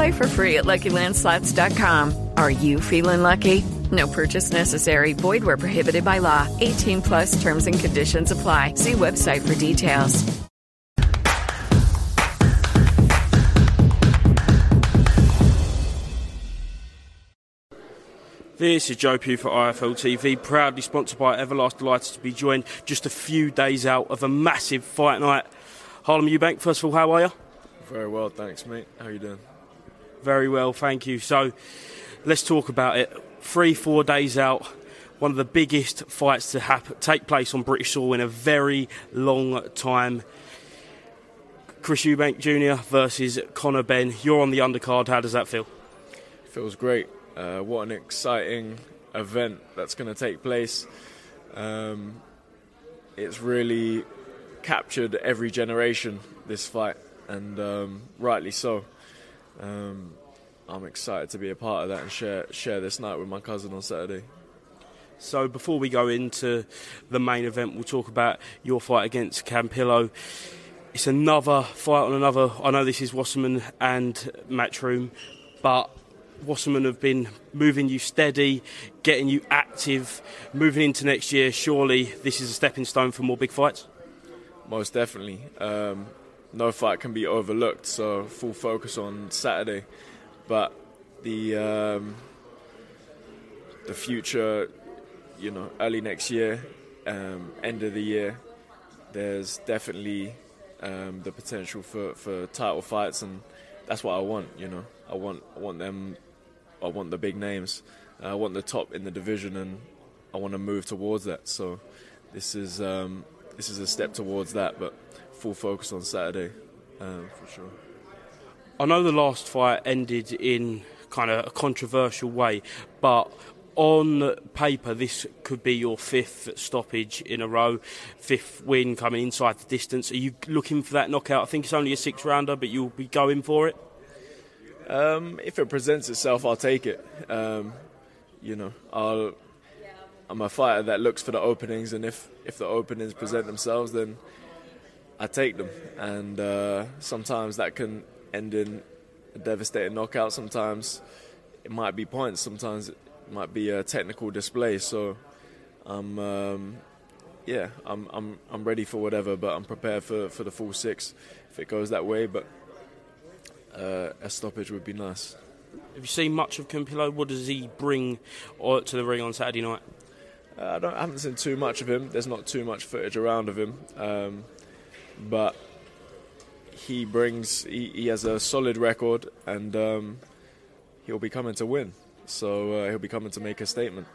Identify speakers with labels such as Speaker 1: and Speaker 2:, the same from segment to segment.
Speaker 1: Play for free at LuckyLandSlots.com. Are you feeling lucky? No purchase necessary. Void where prohibited by law. 18 plus terms and conditions apply. See website for details.
Speaker 2: This is Joe Pugh for IFL TV, proudly sponsored by Everlast. Delighted to be joined just a few days out of a massive fight night. Harlem Eubank, first of all, how are you?
Speaker 3: Very well, thanks, mate. How are you doing?
Speaker 2: Very well, thank you. So, let's talk about it. Three, four days out, one of the biggest fights to happen, take place on British soil in a very long time. Chris Eubank Jr. versus Conor Benn. You're on the undercard. How does that feel?
Speaker 3: Feels great. Uh, what an exciting event that's going to take place. Um, it's really captured every generation, this fight, and um, rightly so. Um, I'm excited to be a part of that and share share this night with my cousin on Saturday.
Speaker 2: So before we go into the main event, we'll talk about your fight against Campillo. It's another fight on another. I know this is Wasserman and Matchroom, but Wasserman have been moving you steady, getting you active, moving into next year. Surely this is a stepping stone for more big fights.
Speaker 3: Most definitely. Um, no fight can be overlooked, so full focus on Saturday. But the um, the future, you know, early next year, um, end of the year, there's definitely um, the potential for, for title fights, and that's what I want. You know, I want I want them I want the big names. I want the top in the division, and I want to move towards that. So this is um, this is a step towards that, but full focus on Saturday um, for sure.
Speaker 2: I know the last fight ended in kind of a controversial way, but on paper, this could be your fifth stoppage in a row, fifth win coming inside the distance. Are you looking for that knockout? I think it's only a six rounder, but you'll be going for it.
Speaker 3: Um, if it presents itself, I'll take it. Um, you know, I'll. I'm a fighter that looks for the openings, and if if the openings present themselves, then I take them. And uh, sometimes that can end in a devastating knockout. Sometimes it might be points. Sometimes it might be a technical display. So I'm. Um, yeah, I'm I'm I'm ready for whatever, but I'm prepared for, for the full six if it goes that way. But uh, a stoppage would be nice.
Speaker 2: Have you seen much of Campillo? What does he bring to the ring on Saturday night?
Speaker 3: Uh, I, don't, I haven't seen too much of him. There's not too much footage around of him, um, but he brings. He, he, has a solid record, and um, he'll be coming to win. So uh, he'll be coming to make a statement,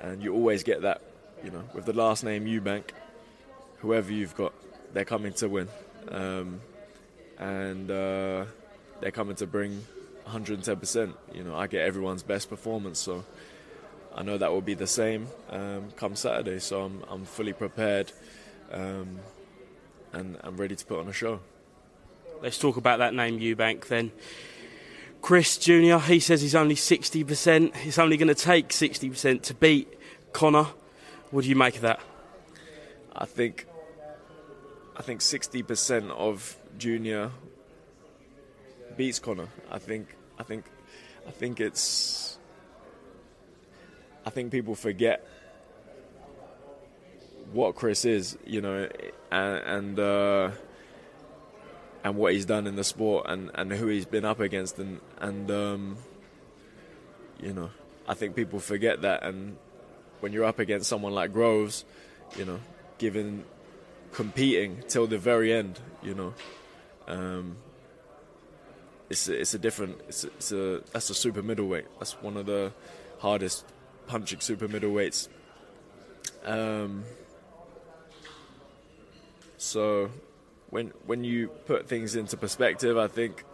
Speaker 3: and you always get that. You know, with the last name Eubank, whoever you've got, they're coming to win, um, and uh, they're coming to bring 110%. You know, I get everyone's best performance, so I know that will be the same um, come Saturday. So I'm I'm fully prepared, um, and I'm ready to put on a show.
Speaker 2: Let's talk about that name Eubank then. Chris Jr. He says he's only 60%. He's only going to take 60% to beat Conor. What do you make of that?
Speaker 3: I think I think 60% of Junior beats Conor. I think I think I think it's I think people forget what Chris is, you know, and and, uh, and what he's done in the sport and, and who he's been up against and and um, you know, I think people forget that and when you're up against someone like Groves, you know, given competing till the very end, you know. Um, it's a, it's a different it's a, it's a that's a super middleweight. That's one of the hardest punching super middleweights. Um, so when when you put things into perspective, I think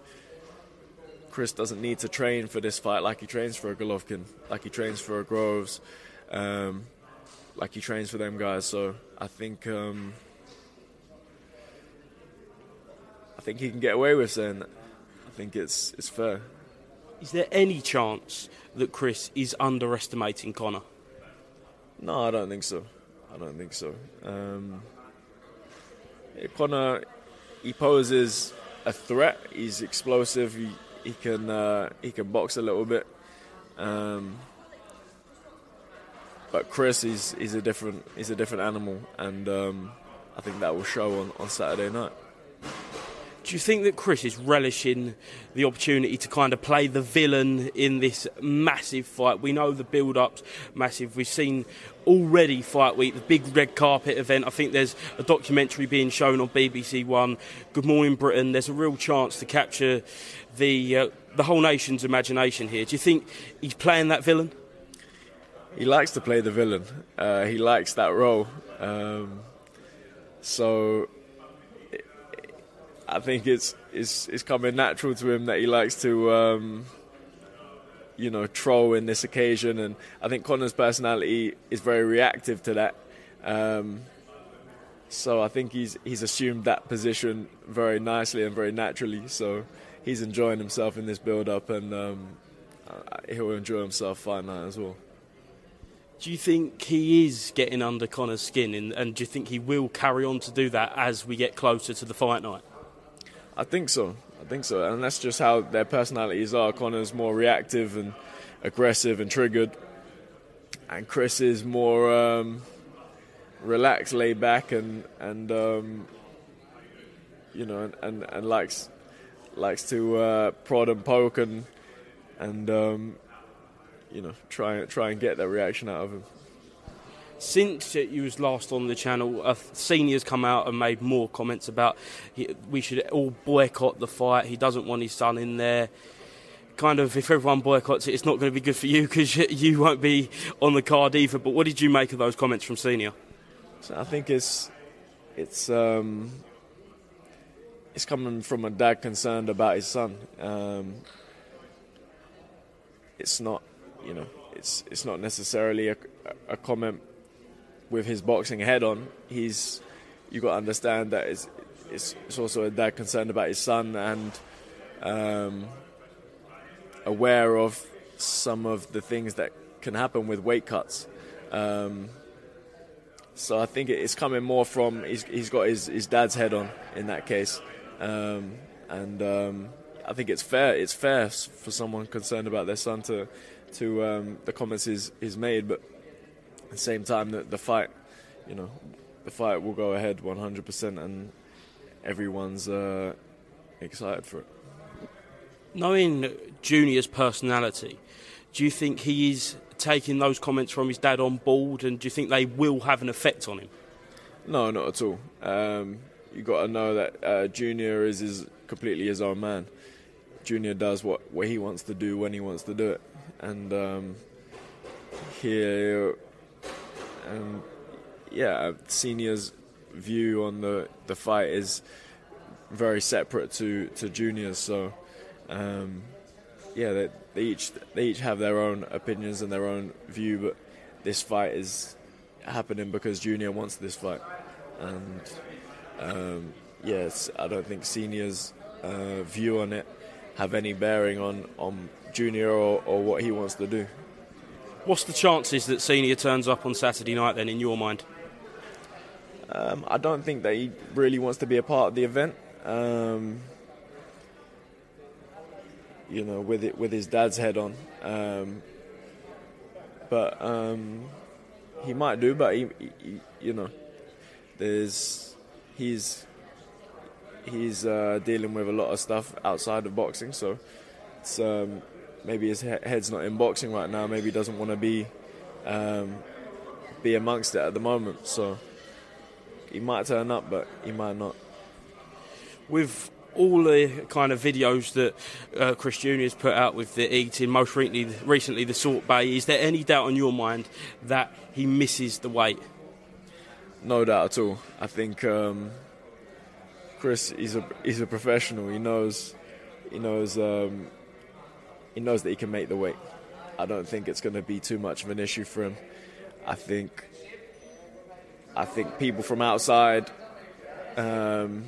Speaker 3: Chris doesn't need to train for this fight like he trains for a Golovkin, like he trains for a Groves, um, like he trains for them guys. So I think um, I think he can get away with saying that. I think it's it's fair.
Speaker 2: Is there any chance that Chris is underestimating Conor?
Speaker 3: No, I don't think so. I don't think so. Um, Conor, he poses a threat. He's explosive. He, he can uh, he can box a little bit. Um, but Chris, is he's a different he's a different animal, and um, I think that will show on, on Saturday night.
Speaker 2: Do you think that Chris is relishing the opportunity to kind of play the villain in this massive fight? We know the build up's massive. We've seen already Fight Week, the big red carpet event. I think there's a documentary being shown on BBC One, Good Morning Britain. There's a real chance to capture the, uh, the whole nation's imagination here. Do you think he's playing that villain?
Speaker 3: He likes to play the villain, uh, he likes that role. Um, so I think it's it's it's coming natural to him that he likes to um, you know troll in this occasion, and I think Conor's personality is very reactive to that. Um, so I think he's he's assumed that position very nicely and very naturally. So he's enjoying himself in this build-up, and um, he'll enjoy himself fight night as well.
Speaker 2: Do you think he is getting under Conor's skin, and, and do you think he will carry on to do that as we get closer to the fight night?
Speaker 3: I think so. I think so, and that's just how their personalities are. Conor's more reactive and aggressive and triggered, and Chris is more um, relaxed, laid back, and and um, you know, and, and, and, likes likes to uh, prod and poke and and um, you know try try and get that reaction out of him
Speaker 2: since you was last on the channel, uh, seniors come out and made more comments about he, we should all boycott the fight. He doesn't want his son in there. Kind of, if everyone boycotts it, it's not going to be good for you because you won't be on the card either. But what did you make of those comments from senior?
Speaker 3: So I think it's it's um, it's coming from a dad concerned about his son. Um, it's not, you know, it's it's not necessarily a, a comment with his boxing head on, he's you got to understand that it's, it's, it's also a dad concerned about his son and um, aware of some of the things that can happen with weight cuts. Um, so I think it's coming more from he's, he's got his, his dad's head on in that case, um, and um, I think it's fair. It's fair for someone concerned about their son to to um, the comments he's, he's made, but at the same time, that the fight, you know, the fight will go ahead 100%, and everyone's uh, excited for it.
Speaker 2: Knowing Junior's personality, do you think he is taking those comments from his dad on board, and do you think they will have an effect on him?
Speaker 3: No, not at all. Um, you got to know that uh, Junior is his, completely his own man. Junior does what, what he wants to do when he wants to do it, and um, he and yeah, seniors' view on the the fight is very separate to to juniors. So um, yeah, they, they each they each have their own opinions and their own view, but this fight is happening because junior wants this fight, and um, yes, I don't think seniors' uh, view on it have any bearing on on junior or, or what he wants to do.
Speaker 2: What's the chances that Senior turns up on Saturday night then, in your mind?
Speaker 3: Um, I don't think that he really wants to be a part of the event. Um, you know, with it with his dad's head on. Um, but um, he might do. But he, he, you know, there's he's he's uh, dealing with a lot of stuff outside of boxing, so it's um, maybe his head's not in boxing right now. Maybe he doesn't want to be um, be amongst it at the moment. So he might turn up, but he might not.
Speaker 2: With all the kind of videos that uh, Chris Jr. has put out with the eating, most recently, recently the Salt Bae, is there any doubt on your mind that he misses the weight?
Speaker 3: No doubt at all. I think um, Chris he's a he's a professional. He knows he knows um, he knows that he can make the weight. I don't think it's going to be too much of an issue for him. I think I think people from outside um,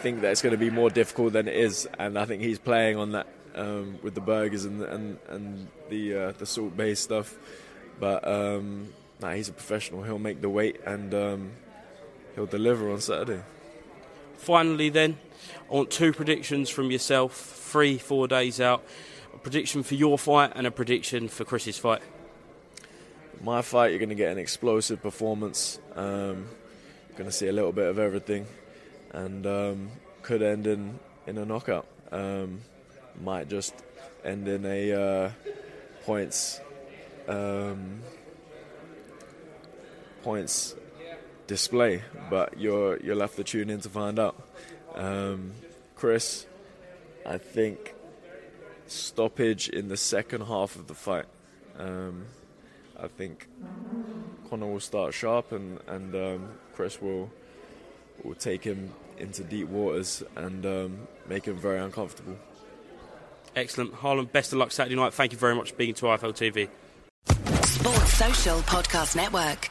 Speaker 3: think that it's going to be more difficult than it is, and I think he's playing on that um, with the burgers and and and the uh, the salt based stuff. But um, nah, he's a professional. He'll make the weight and um, he'll deliver on Saturday.
Speaker 2: Finally, then, I want two predictions from yourself, three, four days out. A prediction for your fight and a prediction for Chris's fight.
Speaker 3: My fight, you're going to get an explosive performance. Um, going to see a little bit of everything, and um, could end in in a knockout. Um, might just end in a uh, points um, points display, but you're you'll have to tune in to find out. Um, Chris, I think stoppage in the second half of the fight. Um, I think Conor will start sharp, and and um, Chris will will take him into deep waters and um, make him very uncomfortable.
Speaker 2: Excellent. Harlem, best of luck Saturday night. Thank you very much for being to IFL TV.
Speaker 4: Sports Social Podcast Network.